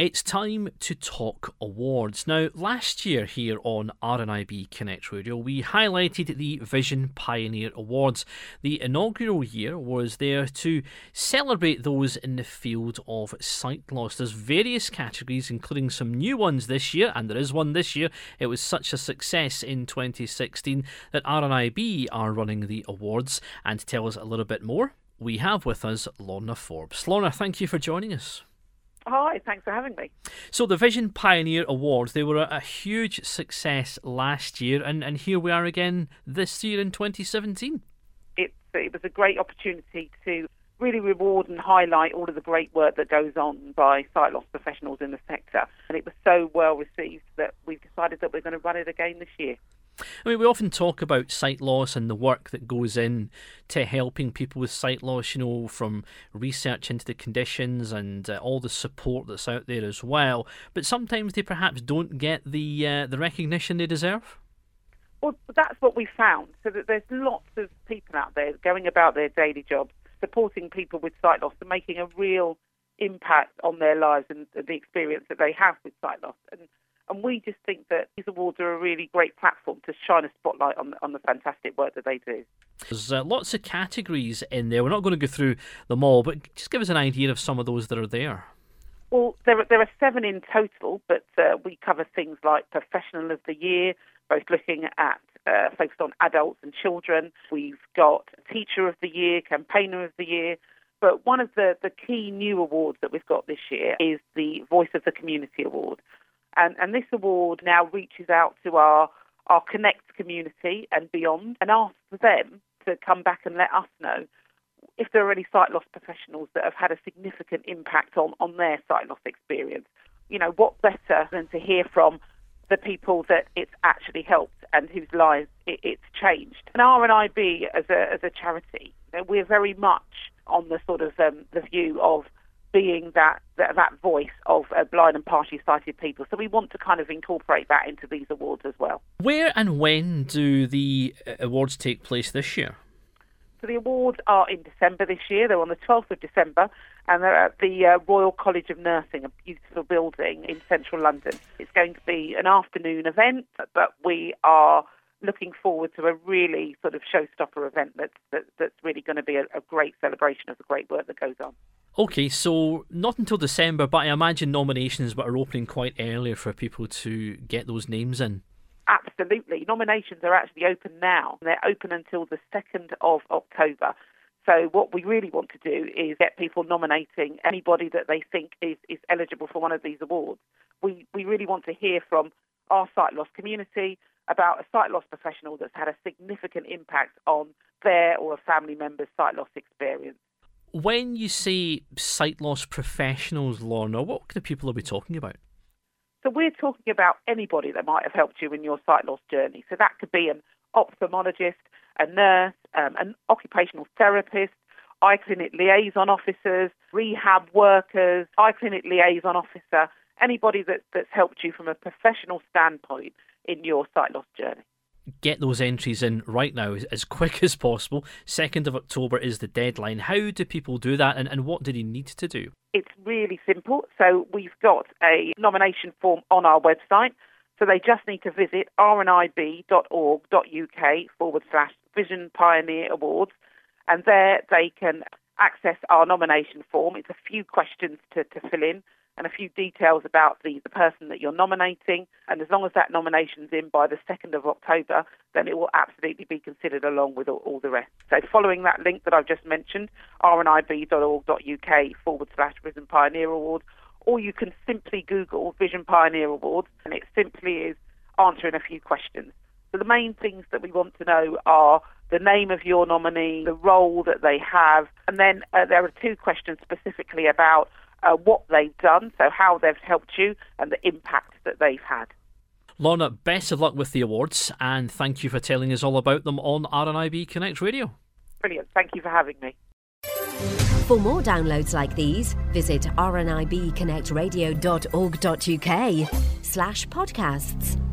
It's time to talk awards. Now, last year here on RNIB Connect Radio, we highlighted the Vision Pioneer Awards. The inaugural year was there to celebrate those in the field of sight loss. There's various categories, including some new ones this year, and there is one this year. It was such a success in 2016 that RNIB are running the awards. And to tell us a little bit more, we have with us Lorna Forbes. Lorna, thank you for joining us. Hi, thanks for having me. So the Vision Pioneer Awards, they were a, a, huge success last year, and, and here we are again this year in 2017. It, it was a great opportunity to really reward and highlight all of the great work that goes on by sight loss professionals in the sector. And it was so well received that we've decided that we're going to run it again this year. I mean, we often talk about sight loss and the work that goes in to helping people with sight loss, you know, from research into the conditions and uh, all the support that's out there as well. But sometimes they perhaps don't get the uh, the recognition they deserve. Well, that's what we found. So that there's lots of people out there going about their daily jobs, supporting people with sight loss and making a real impact on their lives and the experience that they have with sight loss. And and we just think that these awards are a really great platform to shine a spotlight on the, on the fantastic work that they do. There's uh, lots of categories in there. We're not going to go through them all, but just give us an idea of some of those that are there. Well, there are, there are seven in total, but uh, we cover things like Professional of the Year, both looking at uh, focused on adults and children. We've got Teacher of the Year, Campaigner of the Year. But one of the, the key new awards that we've got this year is the Voice of the Community Award. And, and this award now reaches out to our, our Connect community and beyond and asks them to come back and let us know if there are any sight loss professionals that have had a significant impact on, on their sight loss experience. You know, what better than to hear from the people that it's actually helped and whose lives it, it's changed. And RNIB as a, as a charity, you know, we're very much on the sort of um, the view of being that, that, that voice of uh, blind and partially sighted people. So we want to kind of incorporate that into these awards as well. Where and when do the uh, awards take place this year? So the awards are in December this year. They're on the 12th of December, and they're at the uh, Royal College of Nursing, a beautiful building in central London. It's going to be an afternoon event, but we are looking forward to a really sort of showstopper event that's that, that's really going to be a, a great celebration of the great work that goes on. Okay, so not until December, but I imagine nominations are opening quite earlier for people to get those names in. Absolutely. Nominations are actually open now. They're open until the 2nd of October. So what we really want to do is get people nominating anybody that they think is, is eligible for one of these awards. We, we really want to hear from our sight loss community about a sight loss professional that's had a significant impact on their or a family member's sight loss experience. When you say sight loss professionals, Lorna, what kind of people are we talking about? So we're talking about anybody that might have helped you in your sight loss journey. So that could be an ophthalmologist, a nurse, um, an occupational therapist, eye clinic liaison officers, rehab workers, eye clinic liaison officer, anybody that, that's helped you from a professional standpoint in your sight loss journey get those entries in right now as quick as possible. 2nd of October is the deadline. How do people do that and, and what do they need to do? It's really simple. So we've got a nomination form on our website. So they just need to visit rnib.org.uk forward slash Vision Pioneer Awards. And there they can access our nomination form. It's a few questions to, to fill in and a few details about the, the person that you're nominating. And as long as that nomination's in by the 2nd of October, then it will absolutely be considered along with all, all the rest. So following that link that I've just mentioned, rnib.org.uk forward slash Vision Pioneer Awards, or you can simply Google Vision Pioneer Awards, and it simply is answering a few questions. So the main things that we want to know are the name of your nominee, the role that they have, and then uh, there are two questions specifically about uh, what they've done, so how they've helped you, and the impact that they've had. Lorna, best of luck with the awards, and thank you for telling us all about them on RNIB Connect Radio. Brilliant. Thank you for having me. For more downloads like these, visit rnibconnectradio.org.uk slash podcasts.